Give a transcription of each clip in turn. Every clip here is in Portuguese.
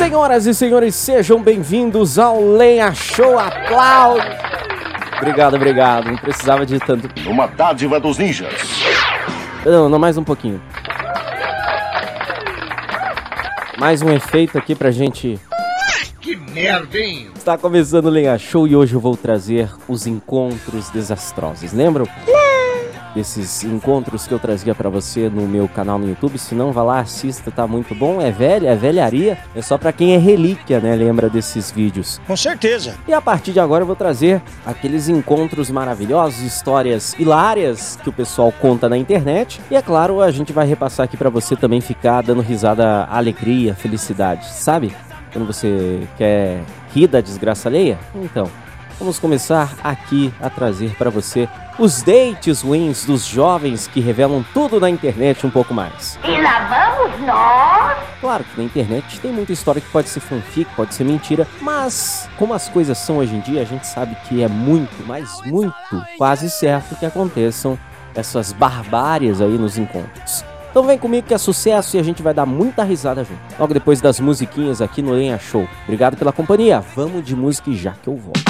Senhoras e senhores, sejam bem-vindos ao Lenha Show Aplausos. Obrigado, obrigado. Não precisava de tanto. Uma dádiva dos ninjas. Não, não, mais um pouquinho. Mais um efeito aqui pra gente. Que merda, hein? Está começando o Lenha Show e hoje eu vou trazer os encontros desastrosos. Lembram? Desses encontros que eu trazia para você no meu canal no YouTube. Se não, vá lá, assista, tá muito bom. É velha, é velharia. É só para quem é relíquia, né? Lembra desses vídeos. Com certeza. E a partir de agora eu vou trazer aqueles encontros maravilhosos, histórias hilárias que o pessoal conta na internet. E é claro, a gente vai repassar aqui para você também ficar dando risada, alegria, felicidade, sabe? Quando você quer rir da desgraça alheia? Então, vamos começar aqui a trazer para você os dates wins dos jovens que revelam tudo na internet um pouco mais. E lá vamos nós! Claro que na internet tem muita história que pode ser fanfic, pode ser mentira, mas como as coisas são hoje em dia, a gente sabe que é muito, mas muito quase certo que aconteçam essas barbárias aí nos encontros. Então vem comigo que é sucesso e a gente vai dar muita risada junto. Logo depois das musiquinhas aqui no Lenha Show. Obrigado pela companhia. Vamos de música e já que eu volto.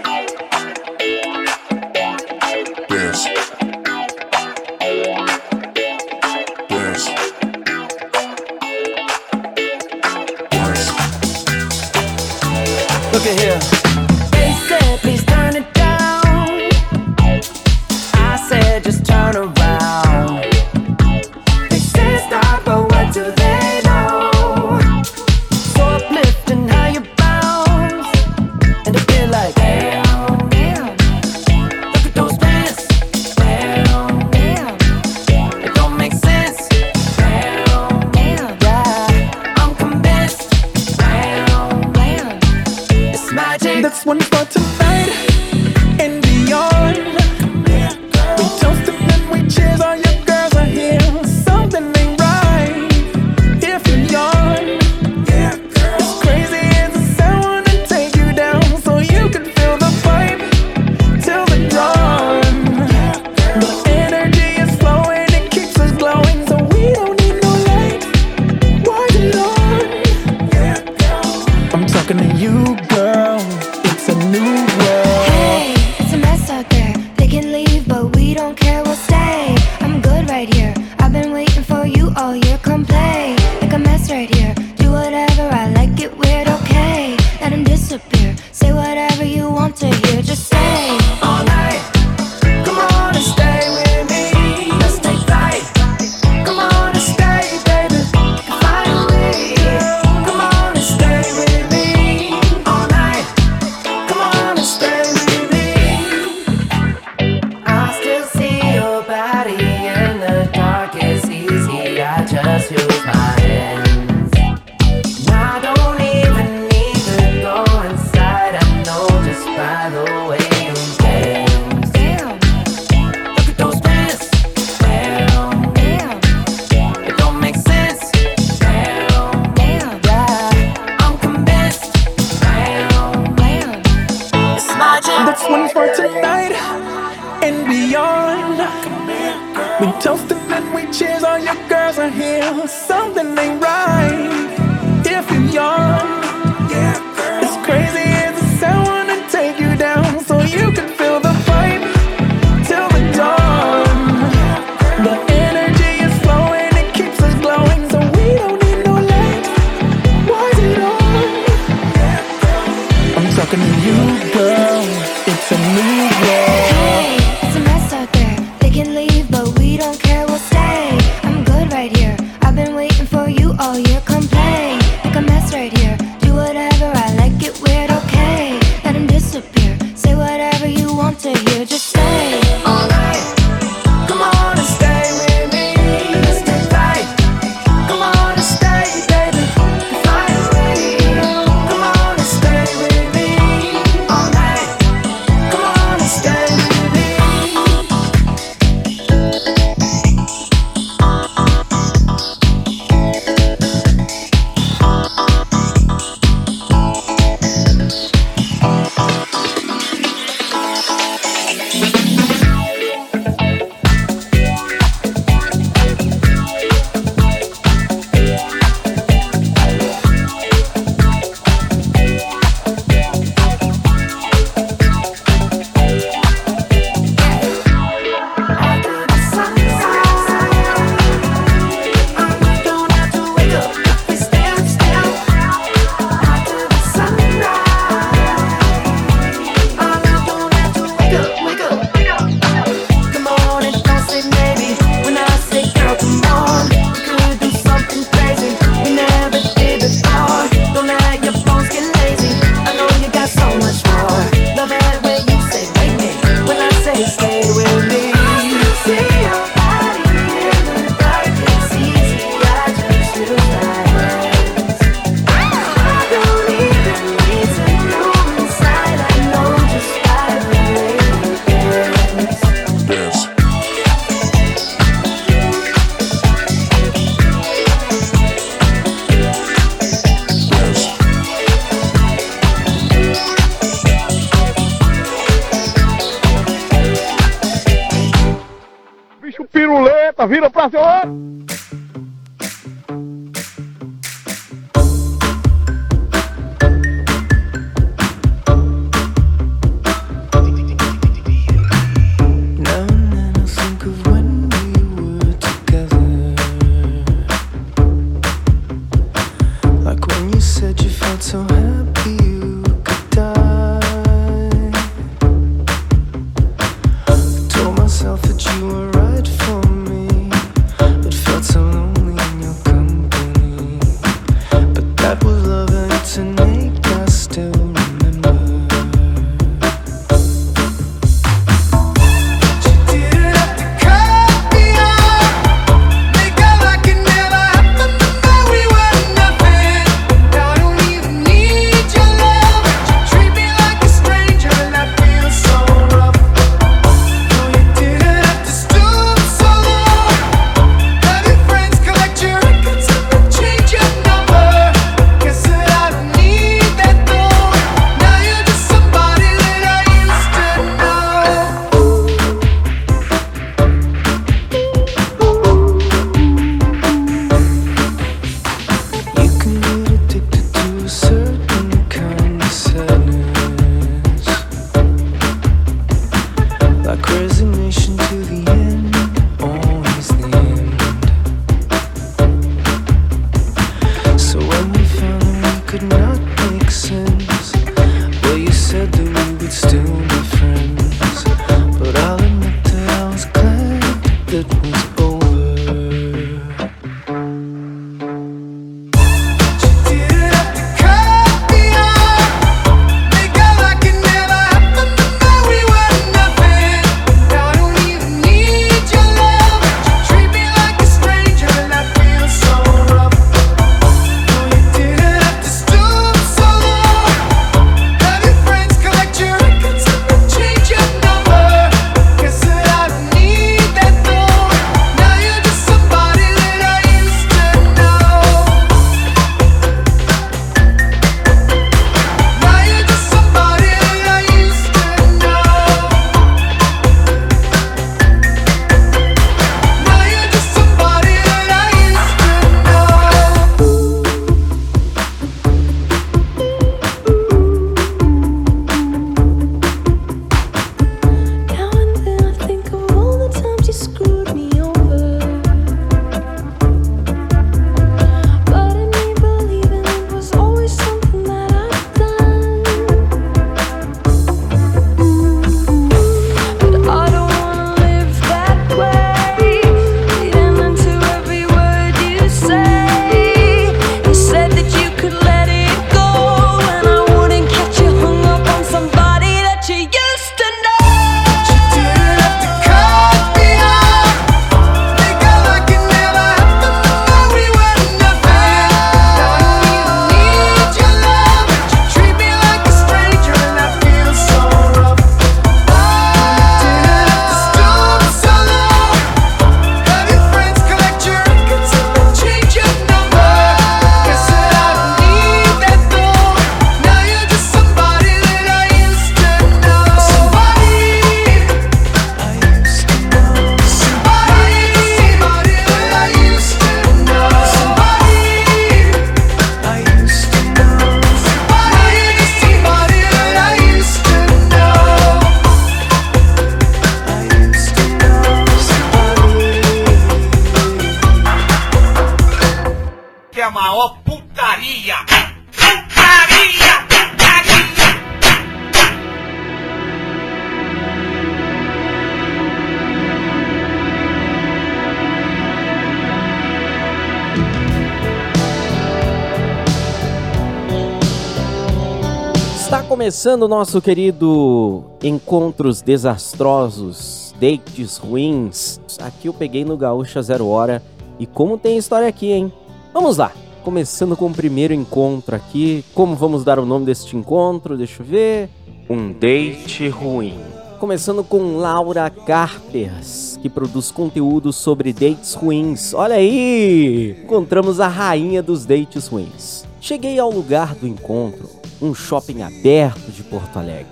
Começando o nosso querido Encontros Desastrosos, Dates Ruins. Aqui eu peguei no Gaúcha Zero Hora. E como tem história aqui, hein? Vamos lá! Começando com o primeiro encontro aqui. Como vamos dar o nome deste encontro? Deixa eu ver. Um date ruim. Começando com Laura Carpers, que produz conteúdo sobre dates ruins. Olha aí! Encontramos a rainha dos dates ruins. Cheguei ao lugar do encontro um shopping aberto de Porto Alegre.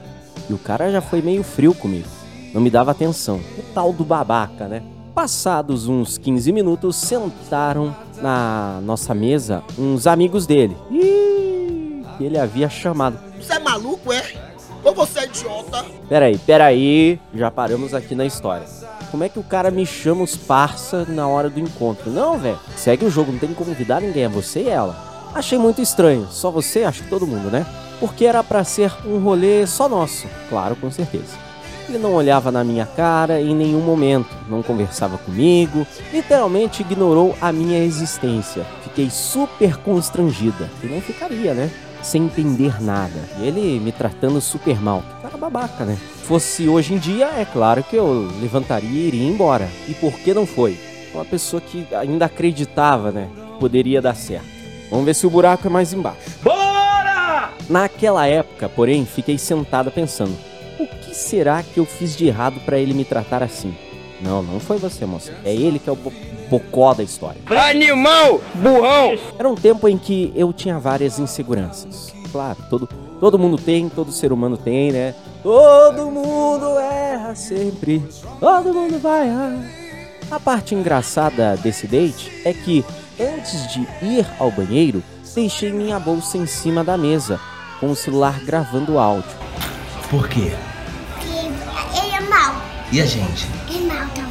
E o cara já foi meio frio comigo, não me dava atenção. O tal do babaca, né? Passados uns 15 minutos, sentaram na nossa mesa uns amigos dele. E ele havia chamado. Você é maluco, é? Ou você é idiota? Peraí, peraí, já paramos aqui na história. Como é que o cara me chama os parça na hora do encontro? Não, velho. Segue o jogo, não tem como convidar ninguém, é você e ela. Achei muito estranho. Só você, acho que todo mundo, né? Porque era pra ser um rolê só nosso. Claro, com certeza. Ele não olhava na minha cara em nenhum momento, não conversava comigo, literalmente ignorou a minha existência. Fiquei super constrangida. E não ficaria, né? Sem entender nada. E ele me tratando super mal. Que cara babaca, né? Fosse hoje em dia, é claro que eu levantaria e iria embora. E por que não foi? Uma pessoa que ainda acreditava, né? Poderia dar certo. Vamos ver se o buraco é mais embaixo. Bora! Naquela época, porém, fiquei sentada pensando: o que será que eu fiz de errado para ele me tratar assim? Não, não foi você, moça. É ele que é o bo bocó da história. Animal! Burrão! Era um tempo em que eu tinha várias inseguranças. Claro, todo, todo mundo tem, todo ser humano tem, né? Todo mundo erra sempre. Todo mundo vai errar. A parte engraçada desse date é que, antes de ir ao banheiro, deixei minha bolsa em cima da mesa, com o celular gravando áudio. Por quê? Porque ele é mau. E a gente? É mau também.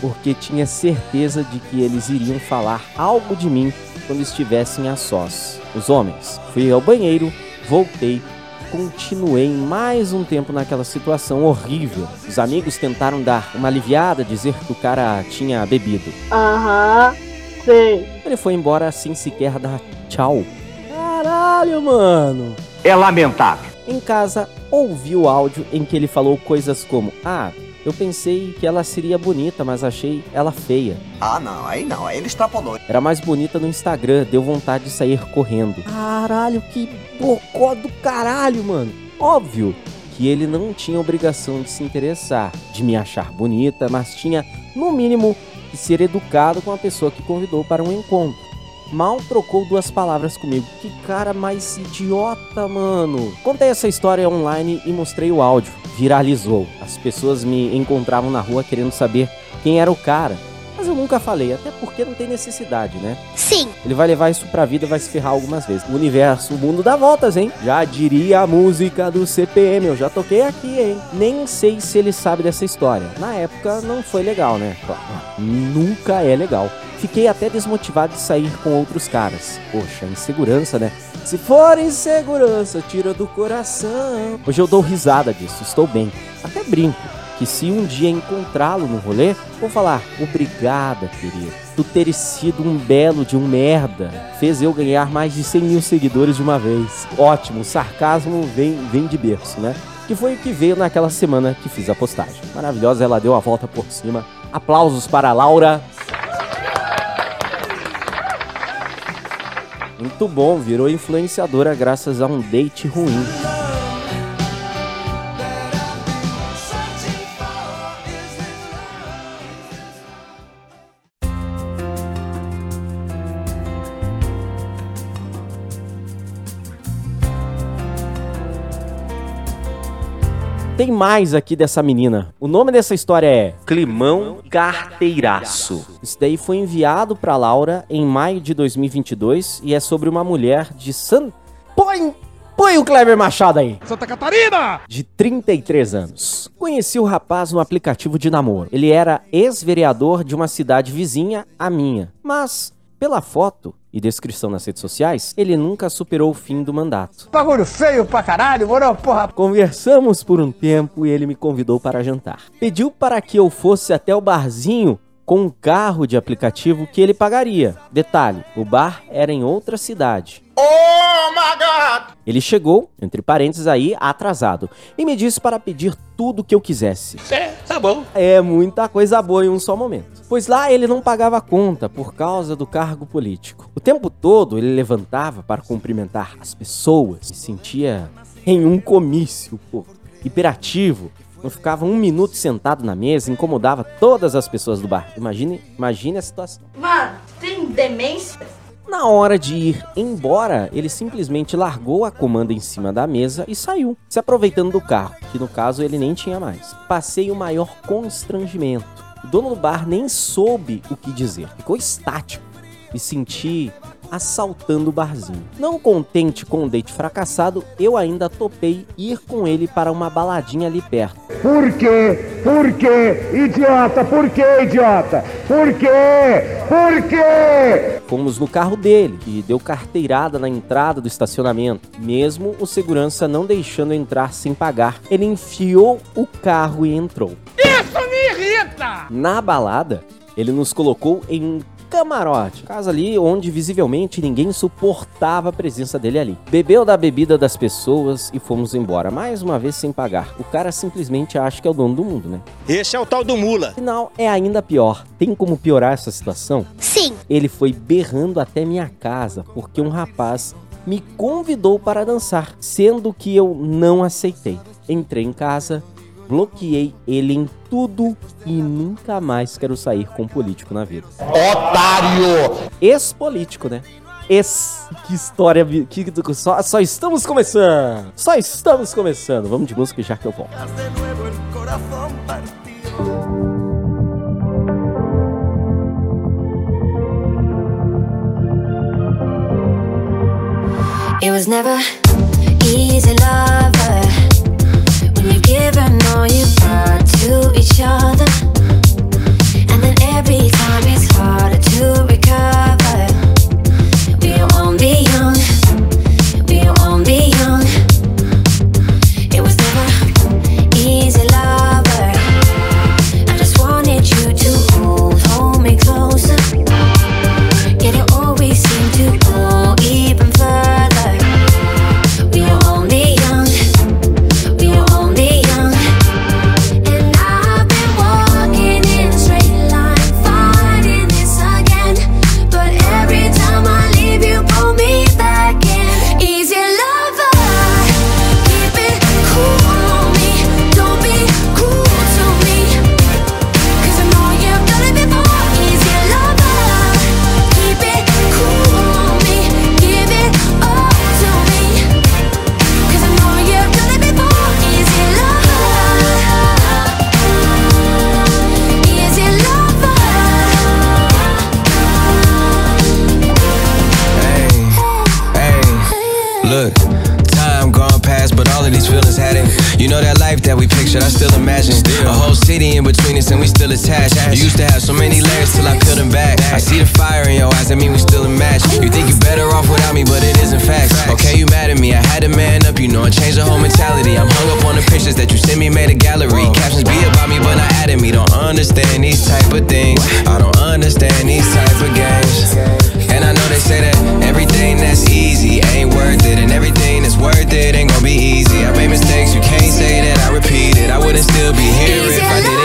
porque tinha certeza de que eles iriam falar algo de mim quando estivessem a sós. Os homens. Fui ao banheiro, voltei, continuei mais um tempo naquela situação horrível. Os amigos tentaram dar uma aliviada, dizer que o cara tinha bebido. Aham, Ele foi embora sem sequer dar tchau. Caralho, mano! É lamentável. Em casa, ouvi o áudio em que ele falou coisas como: Ah, eu pensei que ela seria bonita, mas achei ela feia. Ah, não, aí não, aí ele extrapolou. Era mais bonita no Instagram, deu vontade de sair correndo. Caralho, que bocó do caralho, mano. Óbvio que ele não tinha obrigação de se interessar, de me achar bonita, mas tinha, no mínimo, ser educado com a pessoa que convidou para um encontro. Mal trocou duas palavras comigo. Que cara mais idiota, mano. Contei essa história online e mostrei o áudio. Viralizou. As pessoas me encontravam na rua querendo saber quem era o cara. Mas eu nunca falei, até porque não tem necessidade, né? Sim. Ele vai levar isso pra vida e vai se ferrar algumas vezes. O universo, o mundo dá voltas, hein? Já diria a música do CPM, eu já toquei aqui, hein? Nem sei se ele sabe dessa história. Na época não foi legal, né? Claro, nunca é legal. Fiquei até desmotivado de sair com outros caras. Poxa, insegurança, né? Se for insegurança, tira do coração. Hoje eu dou risada disso, estou bem. Até brinco que se um dia encontrá-lo no rolê, vou falar: Obrigada, querido. Tu teres sido um belo de um merda. Fez eu ganhar mais de 100 mil seguidores de uma vez. Ótimo, sarcasmo vem, vem de berço, né? Que foi o que veio naquela semana que fiz a postagem. Maravilhosa, ela deu a volta por cima. Aplausos para a Laura. Muito bom, virou influenciadora graças a um date ruim. Tem mais aqui dessa menina. O nome dessa história é Climão Carteiraço. Isso daí foi enviado pra Laura em maio de 2022 e é sobre uma mulher de San... Põe, põe o Kleber Machado aí. Santa Catarina! De 33 anos. Conheci o rapaz no aplicativo de namoro. Ele era ex-vereador de uma cidade vizinha à minha. Mas, pela foto e descrição nas redes sociais, ele nunca superou o fim do mandato. Bagulho feio pra caralho, moro, porra. Conversamos por um tempo e ele me convidou para jantar. Pediu para que eu fosse até o barzinho com um carro de aplicativo que ele pagaria. Detalhe: o bar era em outra cidade. Oh my god! Ele chegou, entre parênteses aí, atrasado, e me disse para pedir tudo que eu quisesse. É, tá bom. É muita coisa boa em um só momento. Pois lá ele não pagava conta por causa do cargo político. O tempo todo ele levantava para cumprimentar as pessoas, se sentia em um comício, pô, hiperativo. Não ficava um minuto sentado na mesa, incomodava todas as pessoas do bar. Imagine, imagine a situação. Mano, tem demência? Na hora de ir embora, ele simplesmente largou a comanda em cima da mesa e saiu, se aproveitando do carro, que no caso ele nem tinha mais. Passei o maior constrangimento. O dono do bar nem soube o que dizer, ficou estático e senti assaltando o barzinho. Não contente com o date fracassado, eu ainda topei ir com ele para uma baladinha ali perto. Por quê? Por quê? Idiota, por quê, idiota? Por quê? Por quê? Fomos no carro dele, que deu carteirada na entrada do estacionamento, mesmo o segurança não deixando entrar sem pagar. Ele enfiou o carro e entrou. Isso me irrita! Na balada, ele nos colocou em um camarote, casa ali onde visivelmente ninguém suportava a presença dele ali. Bebeu da bebida das pessoas e fomos embora, mais uma vez sem pagar. O cara simplesmente acha que é o dono do mundo, né? Esse é o tal do mula. Afinal, é ainda pior. Tem como piorar essa situação? Sim. Ele foi berrando até minha casa porque um rapaz me convidou para dançar, sendo que eu não aceitei. Entrei em casa, bloqueei ele em tudo e nunca mais quero sair com político na vida. Otário! Ex-político, né? Ex. Que história. Que, só, só estamos começando. Só estamos começando. Vamos de música já que eu volto. It was never easy, lover. Recover. Attached. You used to have so many layers till I them back. I see the fire in your eyes, that mean we still a match. You think you're better off without me, but it isn't fact. Okay, you mad at me, I had to man up, you know, and changed the whole mentality. I'm hung up on the pictures that you sent me, made a gallery. Captions be about me, but not at me. Don't understand these type of things. I don't understand these type of games. And I know they say that everything that's easy ain't worth it, and everything that's worth it ain't gonna be easy. I made mistakes, you can't say that I repeat it. I wouldn't still be here if I didn't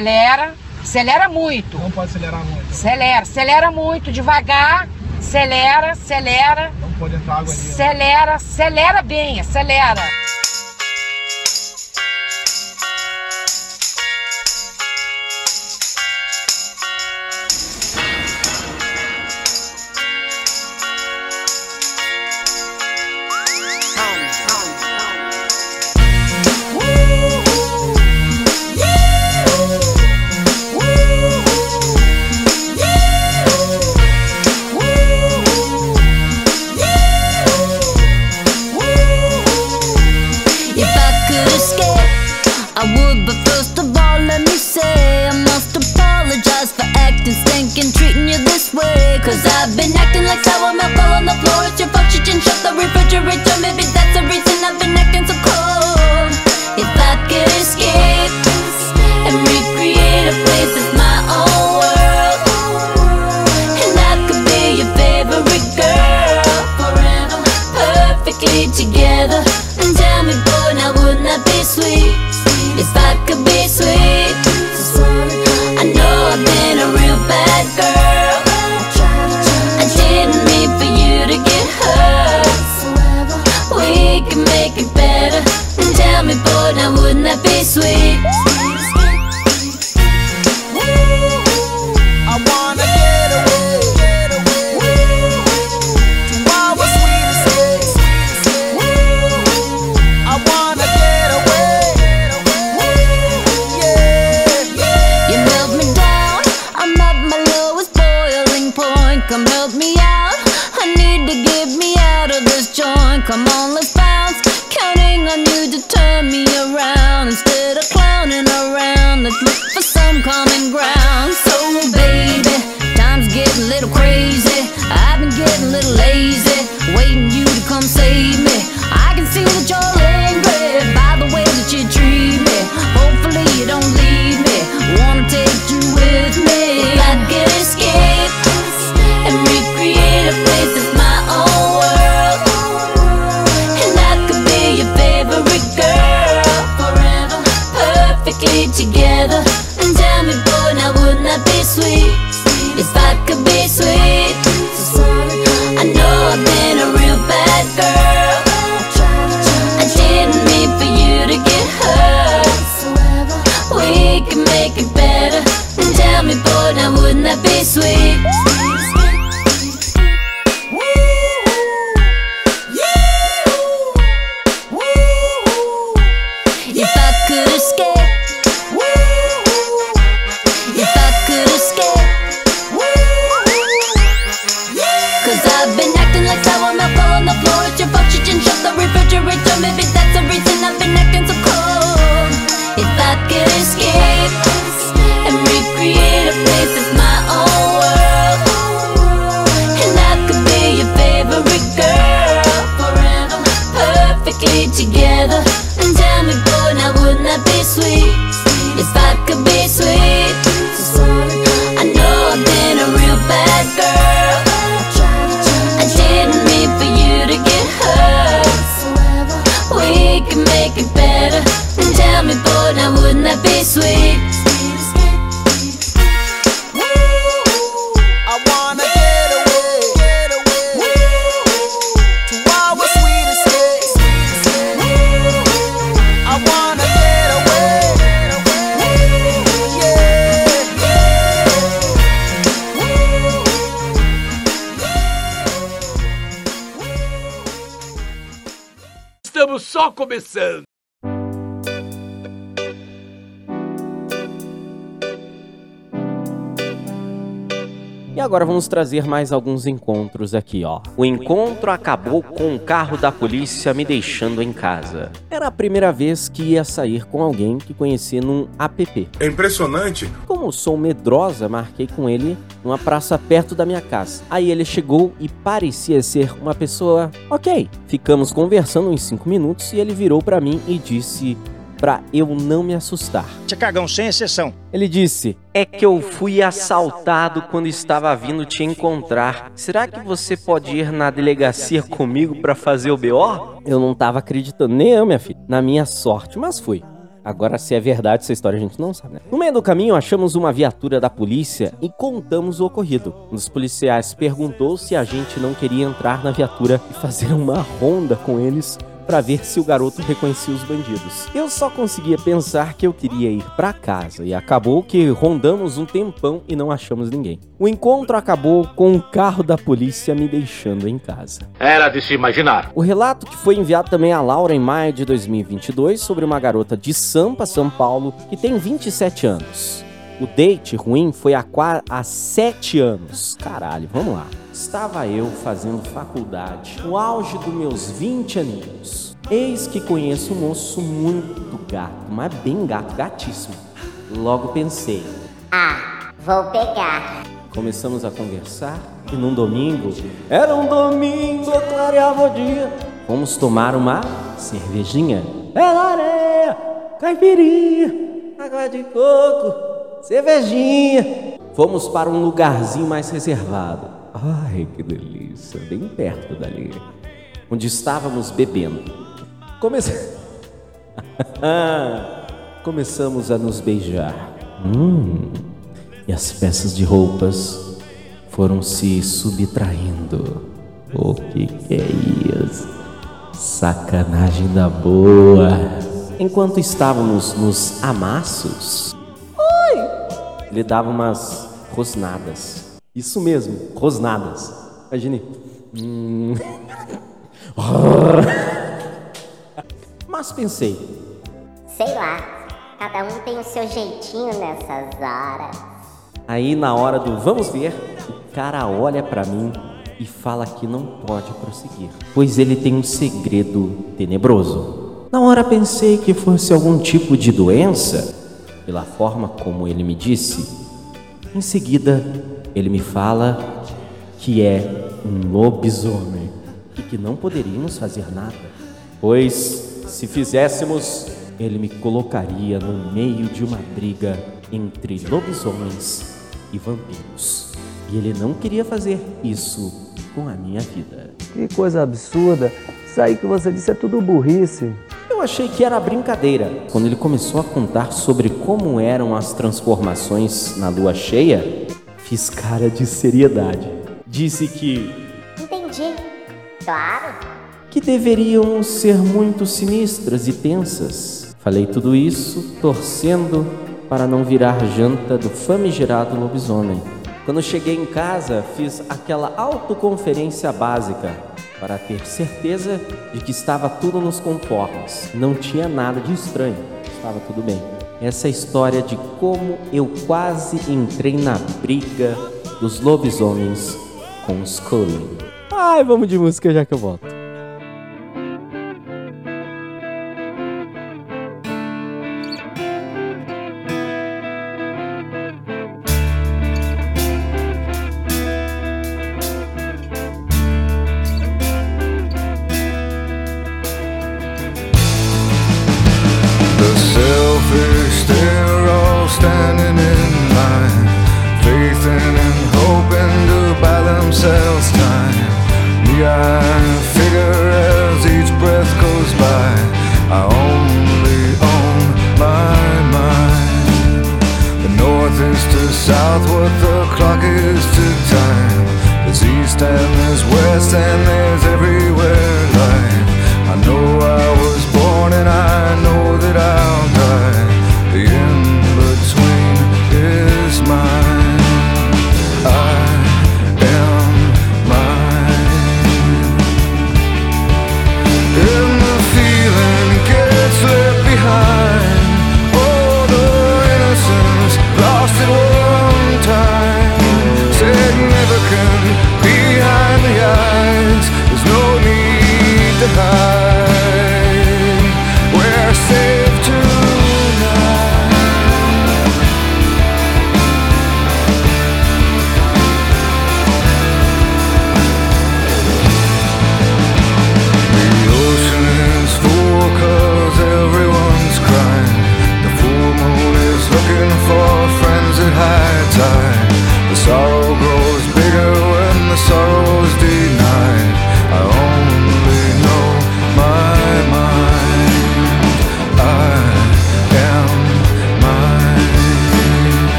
acelera, acelera muito. Não pode acelerar muito. Acelera, acelera muito, devagar, acelera, acelera. Não pode entrar água ali. Acelera, acelera bem, acelera. começando. Agora vamos trazer mais alguns encontros aqui, ó. O encontro acabou com o carro da polícia me deixando em casa. Era a primeira vez que ia sair com alguém que conhecia num app. É impressionante. Como sou medrosa, marquei com ele numa praça perto da minha casa. Aí ele chegou e parecia ser uma pessoa ok. Ficamos conversando uns 5 minutos e ele virou para mim e disse: para eu não me assustar. Você cagão, sem exceção. Ele disse: É que eu fui assaltado quando estava vindo te encontrar. Será que você pode ir na delegacia comigo para fazer o BO? Eu não tava acreditando, nem eu, minha filha. Na minha sorte, mas fui. Agora, se é verdade essa história, a gente não sabe, né? No meio do caminho, achamos uma viatura da polícia e contamos o ocorrido. Um dos policiais perguntou se a gente não queria entrar na viatura e fazer uma ronda com eles pra ver se o garoto reconhecia os bandidos. Eu só conseguia pensar que eu queria ir pra casa e acabou que rondamos um tempão e não achamos ninguém. O encontro acabou com o carro da polícia me deixando em casa. Era de se imaginar. O relato que foi enviado também a Laura em maio de 2022 sobre uma garota de Sampa, São Paulo, que tem 27 anos. O date ruim foi há, qua- há 7 anos. Caralho, vamos lá. Estava eu fazendo faculdade, no auge dos meus 20 aninhos. Eis que conheço um moço muito gato, mas bem gato, gatíssimo. Logo pensei, Ah, vou pegar. Começamos a conversar e num domingo, era um domingo, clareava o dia. Fomos tomar uma cervejinha. Pela areia, caipirinha, água de coco, cervejinha. Fomos para um lugarzinho mais reservado. Ai, que delícia, bem perto dali. Onde estávamos bebendo. Começamos a nos beijar. Hum. E as peças de roupas foram se subtraindo. O que, que é isso? Sacanagem da boa. Enquanto estávamos nos amassos! Ele dava umas rosnadas. Isso mesmo, rosnadas. Imagine. Hum. Mas pensei, Sei lá, cada um tem o seu jeitinho nessas horas. Aí na hora do vamos ver, o cara olha pra mim e fala que não pode prosseguir, pois ele tem um segredo tenebroso. Na hora pensei que fosse algum tipo de doença, pela forma como ele me disse. Em seguida, ele me fala que é um lobisomem e que não poderíamos fazer nada, pois se fizéssemos, ele me colocaria no meio de uma briga entre lobisomens e vampiros. E ele não queria fazer isso com a minha vida. Que coisa absurda. Isso aí que você disse é tudo burrice. Eu achei que era brincadeira. Quando ele começou a contar sobre como eram as transformações na lua cheia, fiz cara de seriedade. Disse que Entendi. Claro. que deveriam ser muito sinistras e tensas. Falei tudo isso torcendo para não virar janta do famigerado lobisomem. Quando cheguei em casa, fiz aquela autoconferência básica para ter certeza de que estava tudo nos conformes. Não tinha nada de estranho, estava tudo bem. Essa é história de como eu quase entrei na briga dos lobisomens com os Cullen. Ai, vamos de música já que eu volto.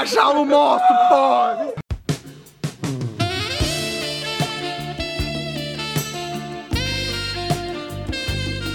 Saindo da jaula o monstro, porra!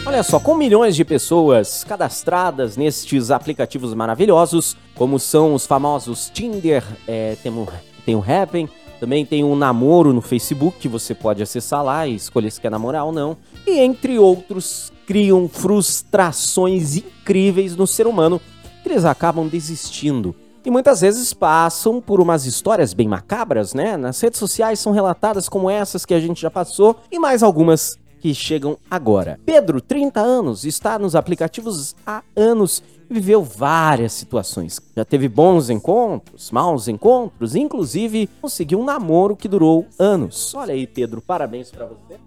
Olha só, com milhões de pessoas cadastradas nestes aplicativos maravilhosos, como são os famosos Tinder, é, tem, o, tem o Happn, também tem o Namoro no Facebook, que você pode acessar lá e escolher se quer namorar ou não, e entre outros, criam frustrações incríveis no ser humano, que eles acabam desistindo. E muitas vezes passam por umas histórias bem macabras, né? Nas redes sociais são relatadas como essas que a gente já passou, e mais algumas que chegam agora. Pedro, 30 anos, está nos aplicativos há anos e viveu várias situações. Já teve bons encontros, maus encontros, inclusive conseguiu um namoro que durou anos. Olha aí, Pedro, parabéns pra você.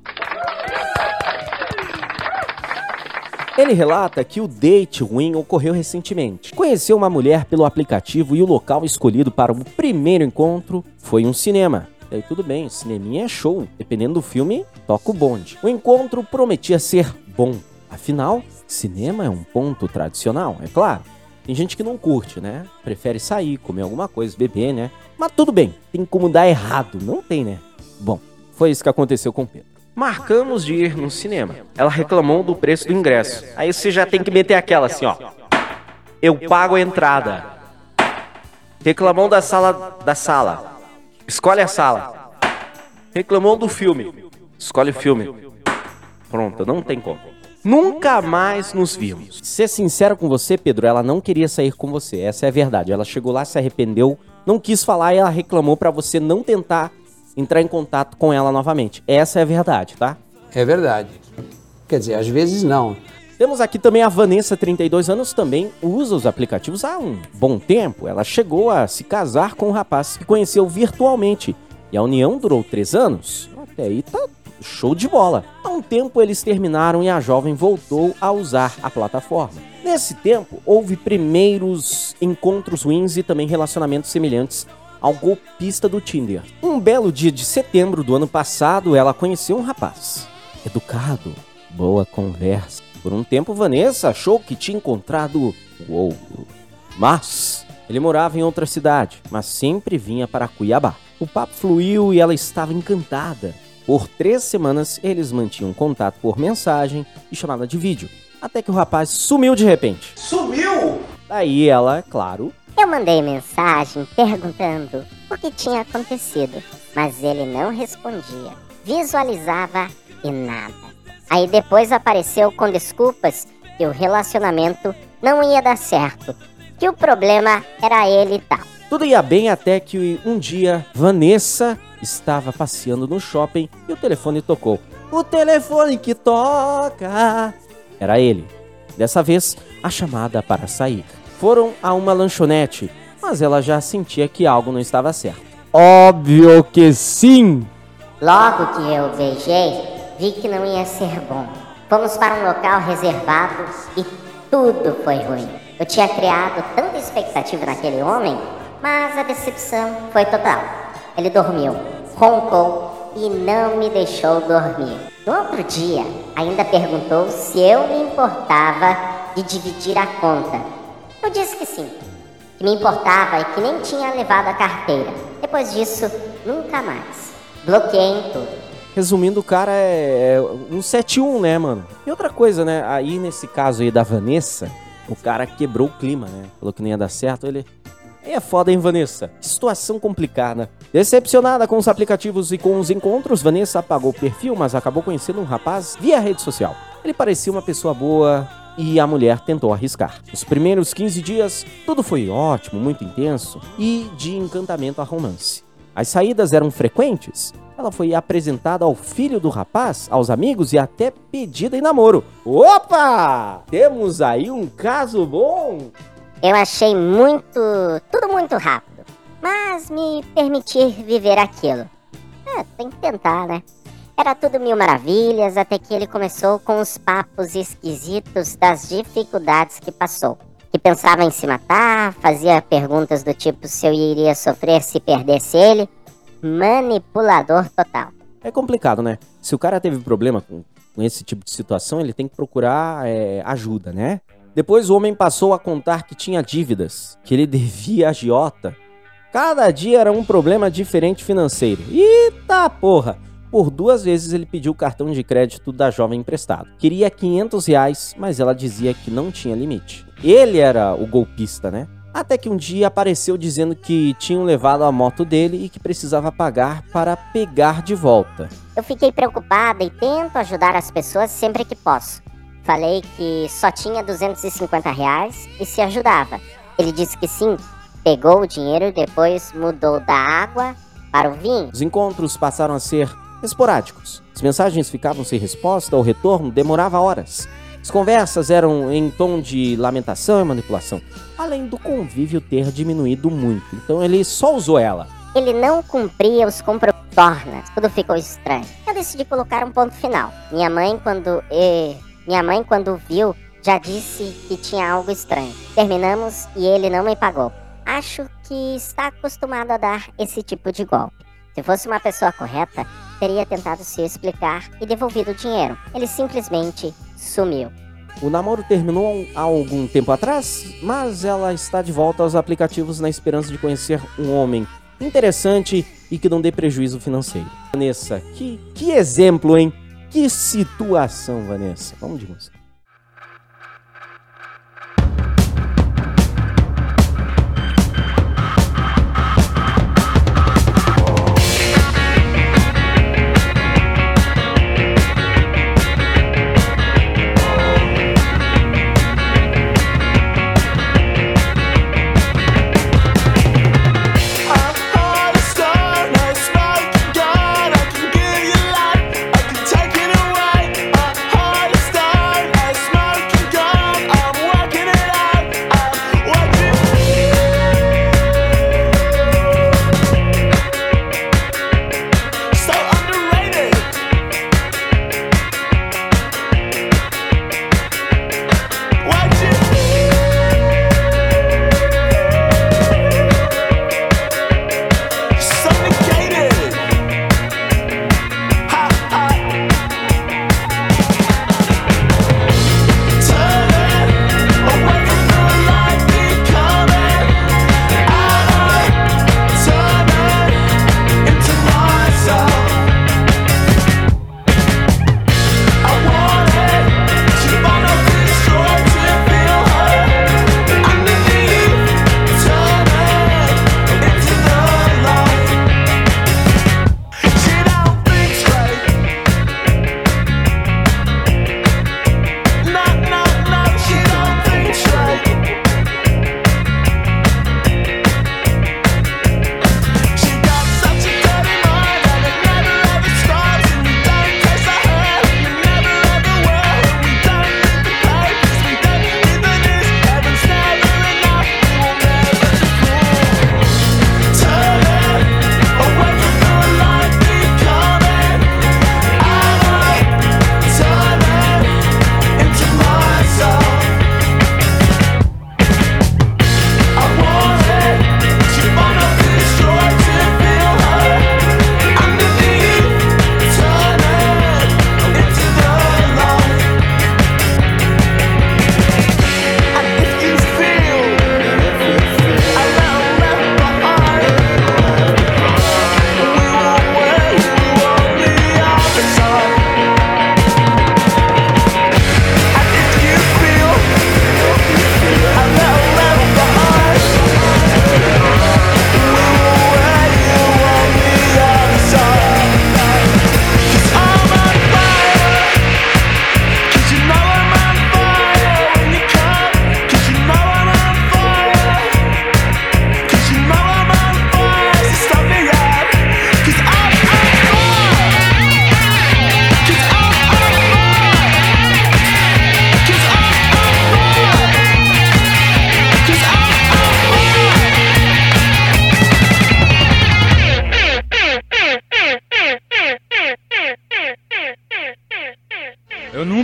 Ele relata que o date ruim ocorreu recentemente. Conheceu uma mulher pelo aplicativo e o local escolhido para o primeiro encontro foi um cinema. E aí tudo bem, cineminha é show. Dependendo do filme, toca o bonde. O encontro prometia ser bom. Afinal, cinema é um ponto tradicional, é claro. Tem gente que não curte, né? Prefere sair, comer alguma coisa, beber, né? Mas tudo bem, tem como dar errado, não tem, né? Bom, foi isso que aconteceu com Pedro. Marcamos de ir no cinema. Ela reclamou do preço do ingresso. Aí você já tem que meter aquela assim, ó. Eu pago a entrada. Reclamou da sala da sala. Escolhe a sala. Reclamou do filme. Escolhe o filme. Pronto, não tem como. Nunca mais nos vimos. Ser sincero com você, Pedro, ela não queria sair com você. Essa é a verdade. Ela chegou lá, se arrependeu, não quis falar e ela reclamou pra você não tentar entrar em contato com ela novamente. Essa é a verdade, tá? É verdade. Quer dizer, às vezes não. Temos aqui também a Vanessa, 32 anos, também usa os aplicativos há um bom tempo. Ela chegou a se casar com um rapaz que conheceu virtualmente e a união durou três anos. Até aí tá show de bola. Há um tempo eles terminaram e a jovem voltou a usar a plataforma. Nesse tempo, houve primeiros encontros ruins e também relacionamentos semelhantes ao golpista do Tinder. Um belo dia de setembro do ano passado, ela conheceu um rapaz. Educado, boa conversa. Por um tempo, Vanessa achou que tinha encontrado o ouro. Mas ele morava em outra cidade, mas sempre vinha para Cuiabá. O papo fluiu e ela estava encantada. Por três semanas, eles mantinham contato por mensagem e chamada de vídeo. Até que o rapaz sumiu de repente. Sumiu? Daí ela, claro, Eu mandei mensagem perguntando o que tinha acontecido, mas ele não respondia. Visualizava e nada. Aí depois apareceu com desculpas que o relacionamento não ia dar certo, que o problema era ele e tal. Tudo ia bem até que um dia Vanessa estava passeando no shopping e o telefone tocou. O telefone que toca era ele. Dessa vez, a chamada para sair. Foram a uma lanchonete, mas ela já sentia que algo não estava certo. Óbvio que sim! Logo que eu beijei, vi que não ia ser bom. Fomos para um local reservado e tudo foi ruim. Eu tinha criado tanta expectativa naquele homem, mas a decepção foi total. Ele dormiu, roncou e não me deixou dormir. No outro dia, ainda perguntou se eu me importava de dividir a conta. Que me importava e que nem tinha levado a carteira. Depois disso, nunca mais. Bloqueei em tudo. Resumindo, o cara é é um 7-1, né, mano? E outra coisa, né? Aí nesse caso aí da Vanessa, o cara quebrou o clima, né? Falou que não ia dar certo, ele. Aí é foda, hein, Vanessa? Situação complicada. Decepcionada com os aplicativos e com os encontros, Vanessa apagou o perfil, mas acabou conhecendo um rapaz via rede social. Ele parecia uma pessoa boa e a mulher tentou arriscar. Os primeiros 15 dias, tudo foi ótimo, muito intenso e de encantamento a romance. As saídas eram frequentes. Ela foi apresentada ao filho do rapaz, aos amigos e até pedida em namoro. Opa! Temos aí um caso bom! Eu achei muito. tudo muito rápido. Mas me permitir viver aquilo. É, tem que tentar, né? Era tudo mil maravilhas até que ele começou com os papos esquisitos das dificuldades que passou. Que pensava em se matar, fazia perguntas do tipo se eu iria sofrer se perdesse ele. Manipulador total. É complicado, né? Se o cara teve problema com, com esse tipo de situação, ele tem que procurar é, ajuda, né? Depois o homem passou a contar que tinha dívidas, que ele devia agiota. Cada dia era um problema diferente financeiro. Eita porra! Por duas vezes ele pediu o cartão de crédito da jovem emprestado. Queria 500 reais, mas ela dizia que não tinha limite. Ele era o golpista, né? Até que um dia apareceu dizendo que tinham levado a moto dele e que precisava pagar para pegar de volta. Eu fiquei preocupada e tento ajudar as pessoas sempre que posso. Falei que só tinha 250 reais e se ajudava. Ele disse que sim, pegou o dinheiro e depois mudou da água para o vinho. Os encontros passaram a ser esporádicos. As mensagens ficavam sem resposta, o retorno demorava horas. As conversas eram em tom de lamentação e manipulação, além do convívio ter diminuído muito. Então ele só usou ela. Ele não cumpria os compromissos. Tudo ficou estranho. Eu decidi colocar um ponto final. Minha mãe, quando eh, minha mãe, quando viu, já disse que tinha algo estranho. Terminamos e ele não me pagou. Acho que está acostumado a dar esse tipo de golpe. Se fosse uma pessoa correta, teria tentado se explicar e devolvido o dinheiro. Ele simplesmente sumiu. O namoro terminou há algum tempo atrás, mas ela está de volta aos aplicativos na esperança de conhecer um homem interessante e que não dê prejuízo financeiro. Vanessa, que, que exemplo, hein? Que situação, Vanessa. Vamos de música.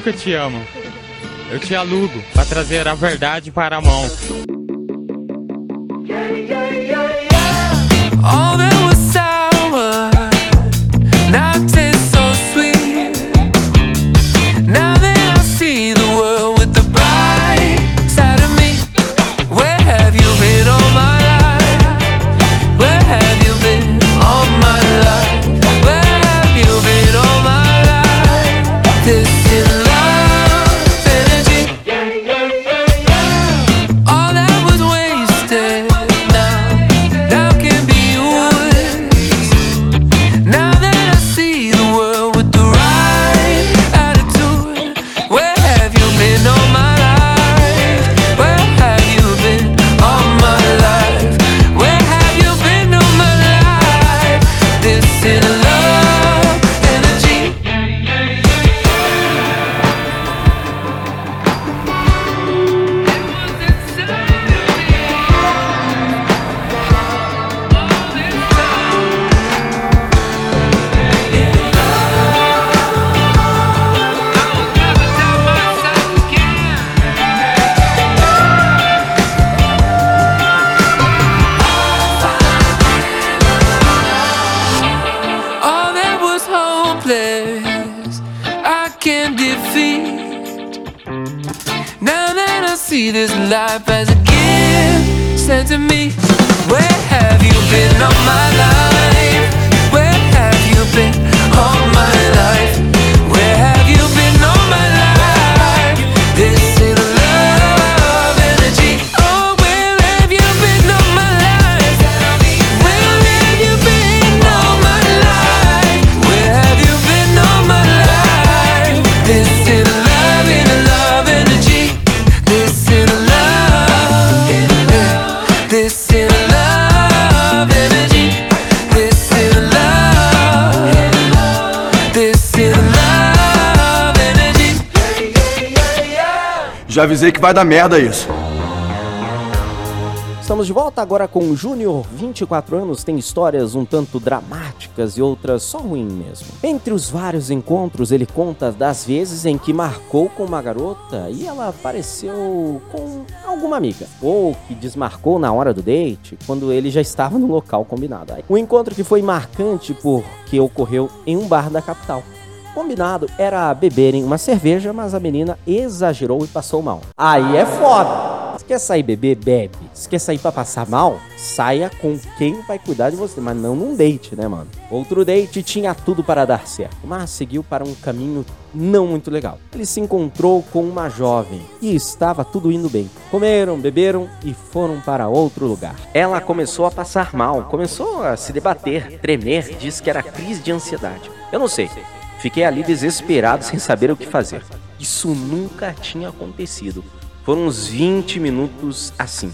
Eu te amo. Eu te alugo para trazer a verdade para a mão. All where have you been all my life? Já avisei que vai dar merda isso. Estamos de volta agora com o Júnior, 24 anos, tem histórias um tanto dramáticas e outras só ruim mesmo. Entre os vários encontros, ele conta das vezes em que marcou com uma garota e ela apareceu com alguma amiga, ou que desmarcou na hora do date, quando ele já estava no local combinado. O encontro que foi marcante porque ocorreu em um bar da capital. Combinado era beberem uma cerveja, mas a menina exagerou e passou mal. Aí é foda. Se quer sair beber, bebe. Se quer sair pra passar mal, saia com quem vai cuidar de você, mas não num date, né, mano? Outro date tinha tudo para dar certo, mas seguiu para um caminho não muito legal. Ele se encontrou com uma jovem e estava tudo indo bem. Comeram, beberam e foram para outro lugar. Ela começou a passar mal, começou a se debater, tremer, disse que era crise de ansiedade. Eu não sei. Fiquei ali desesperado sem saber o que fazer. Isso nunca tinha acontecido. Foram uns 20 minutos assim.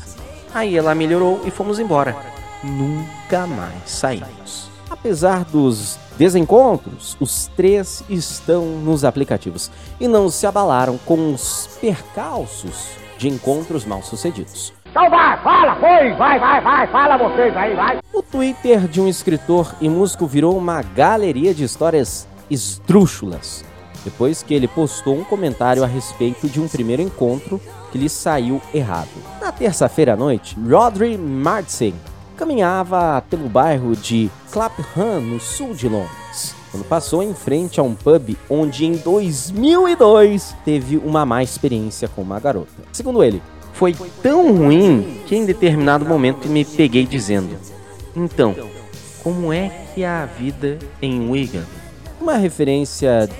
Aí ela melhorou e fomos embora. Nunca mais saímos. Apesar dos desencontros, os três estão nos aplicativos e não se abalaram com os percalços de encontros mal sucedidos. Então vai, fala, pois, vai, vai, vai, fala vocês aí, vai. O Twitter de um escritor e músico virou uma galeria de histórias esdrúxulas, depois que ele postou um comentário a respeito de um primeiro encontro que lhe saiu errado. Na terça-feira à noite, Rodri Martin caminhava pelo bairro de Clapham, no sul de Londres, quando passou em frente a um pub onde em 2002 teve uma má experiência com uma garota. Segundo ele, foi tão ruim que em determinado momento me peguei dizendo: Então, como é que é a vida em Wigan? Uma referência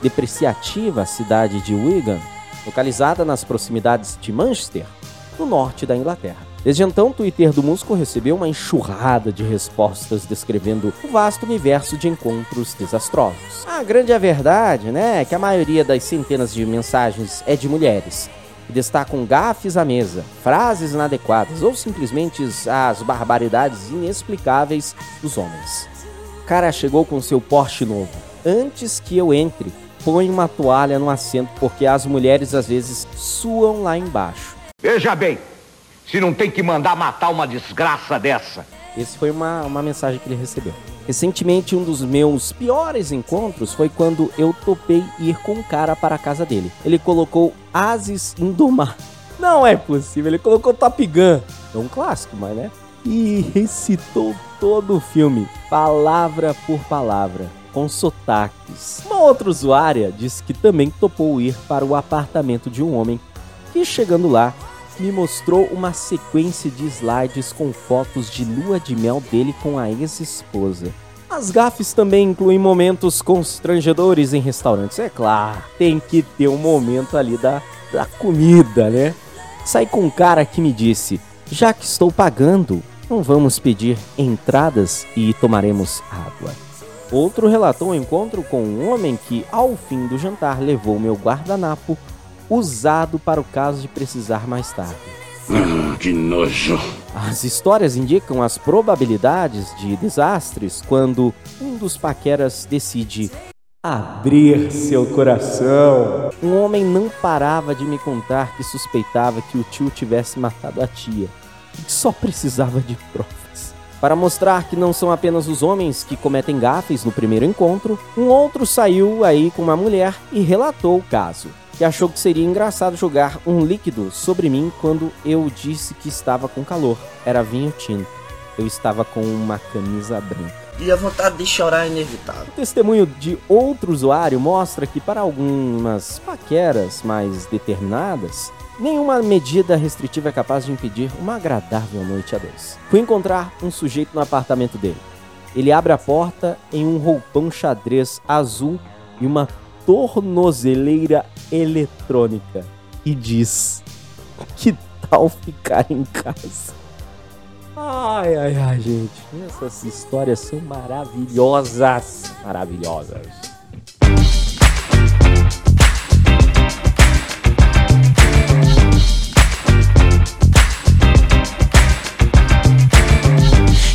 depreciativa à cidade de Wigan, localizada nas proximidades de Manchester, no norte da Inglaterra. Desde então, o Twitter do músico recebeu uma enxurrada de respostas descrevendo o vasto universo de encontros desastrosos. A grande verdade, né, é que a maioria das centenas de mensagens é de mulheres, que destacam gafes à mesa, frases inadequadas ou simplesmente as barbaridades inexplicáveis dos homens. O cara chegou com seu Porsche novo. Antes que eu entre, põe uma toalha no assento porque as mulheres às vezes suam lá embaixo. Veja bem, se não tem que mandar matar uma desgraça dessa, Esse foi uma, uma mensagem que ele recebeu. Recentemente, um dos meus piores encontros foi quando eu topei ir com um cara para a casa dele. Ele colocou Ases Indomar. Não é possível, ele colocou Top Gun. É um clássico, mas né? E recitou todo o filme, palavra por palavra, com sotaques. Uma outra usuária disse que também topou ir para o apartamento de um homem que, chegando lá, me mostrou uma sequência de slides com fotos de lua de mel dele com a ex-esposa. As gafes também incluem momentos constrangedores em restaurantes, é claro. Tem que ter um momento ali da, da comida, né? Saí com um cara que me disse: Já que estou pagando, não vamos pedir entradas e tomaremos água. Outro relatou um encontro com um homem que, ao fim do jantar, levou meu guardanapo usado para o caso de precisar mais tarde. Ah, que nojo. As histórias indicam as probabilidades de desastres quando um dos paqueras decide abrir seu coração. Um homem não parava de me contar que suspeitava que o tio tivesse matado a tia só precisava de provas. Para mostrar que não são apenas os homens que cometem gafes no primeiro encontro, um outro saiu aí com uma mulher e relatou o caso que achou que seria engraçado jogar um líquido sobre mim quando eu disse que estava com calor. Era vinho tinto. Eu estava com uma camisa branca. E a vontade de chorar é inevitável. O testemunho de outro usuário mostra que para algumas paqueras mais determinadas, nenhuma medida restritiva é capaz de impedir uma agradável noite a dois. Fui encontrar um sujeito no apartamento dele. Ele abre a porta em um roupão xadrez azul e uma tornozeleira eletrônica e diz: Que tal ficar em casa? Ai, ai, ai, gente. Essas histórias são maravilhosas. Maravilhosas.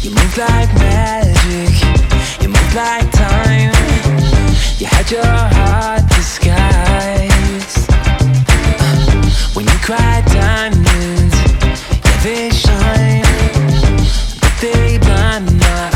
You move like magic, you move like time. You had your heart disguised. Uh, when you cry diamonds, yeah they shine, but they blind my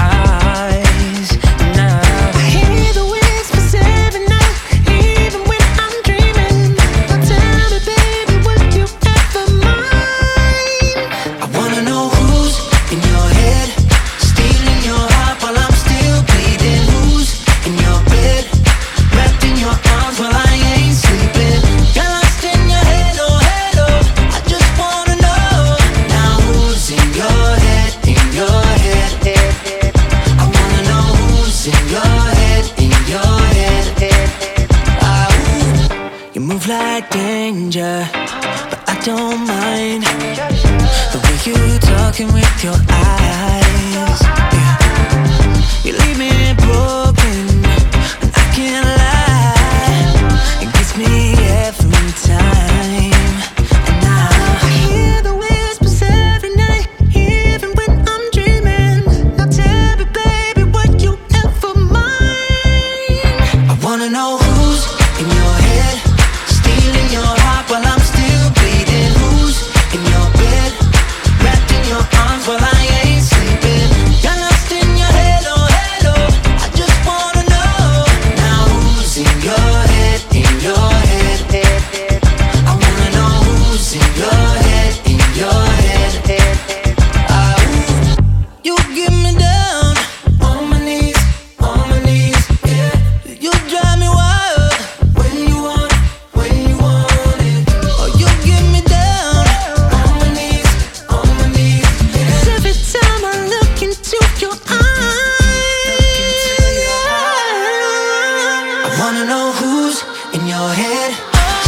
wanna know who's in your head,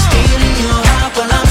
stealing your heart while I'm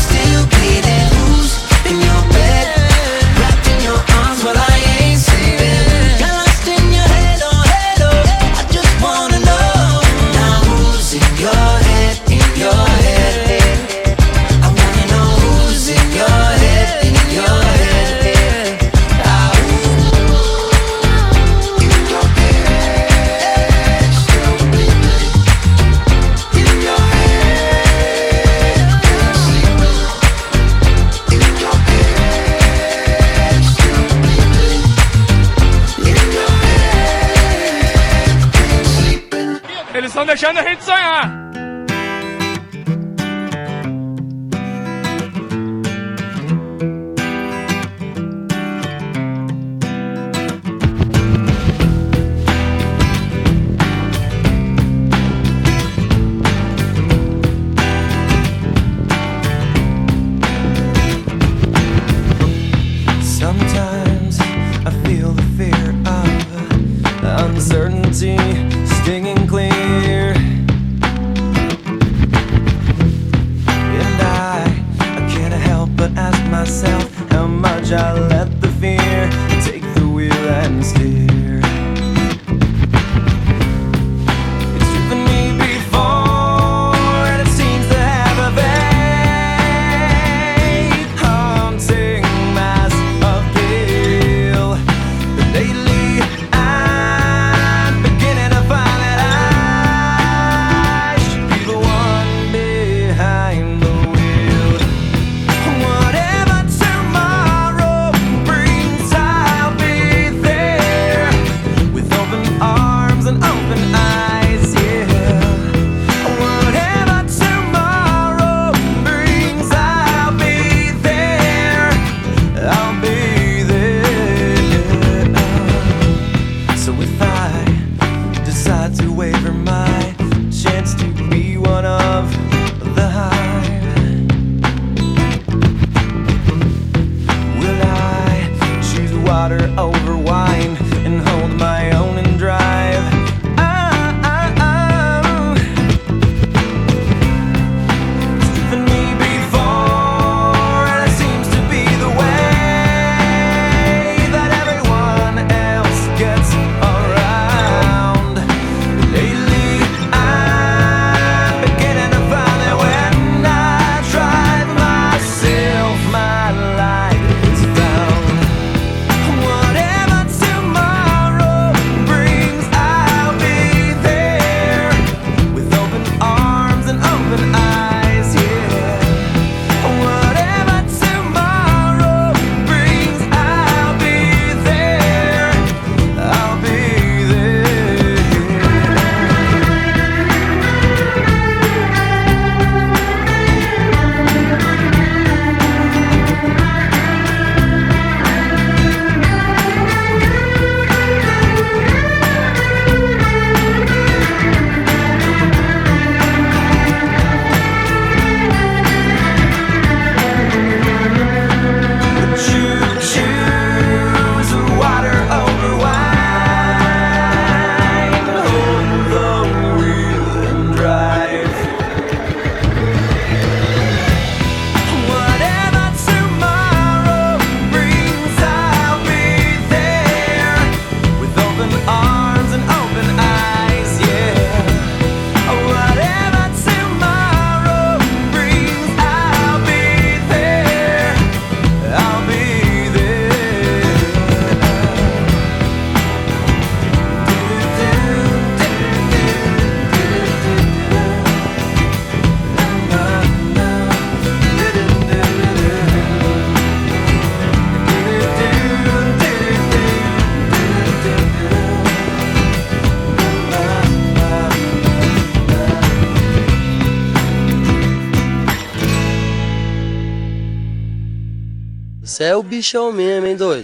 Você é o bichão mesmo, hein, doido?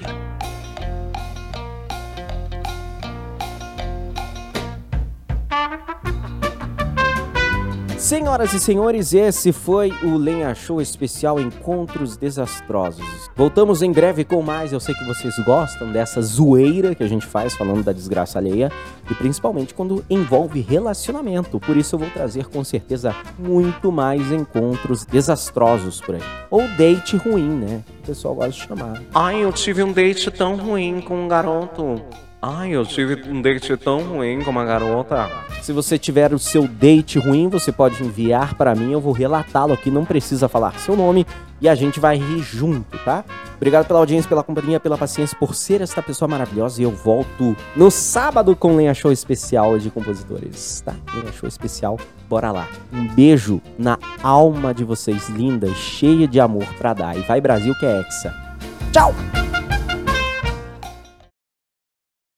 Senhoras e senhores, esse foi o Lenha Show especial Encontros Desastrosos. Voltamos em breve com mais. Eu sei que vocês gostam dessa zoeira que a gente faz falando da desgraça alheia e principalmente quando envolve relacionamento. Por isso eu vou trazer com certeza muito mais encontros desastrosos por aí. Ou date ruim, né? O pessoal gosta de chamar. Ai, eu tive um date tão ruim com um garoto. Ai, eu tive um date tão ruim com uma garota. Se você tiver o seu date ruim, você pode enviar para mim, eu vou relatá-lo aqui, não precisa falar seu nome e a gente vai rir junto, tá? Obrigado pela audiência, pela companhia, pela paciência, por ser esta pessoa maravilhosa e eu volto no sábado com Lenha Show especial de compositores, tá? Lenha Show especial, bora lá. Um beijo na alma de vocês, linda cheia de amor pra dar. E vai Brasil que é Hexa. Tchau!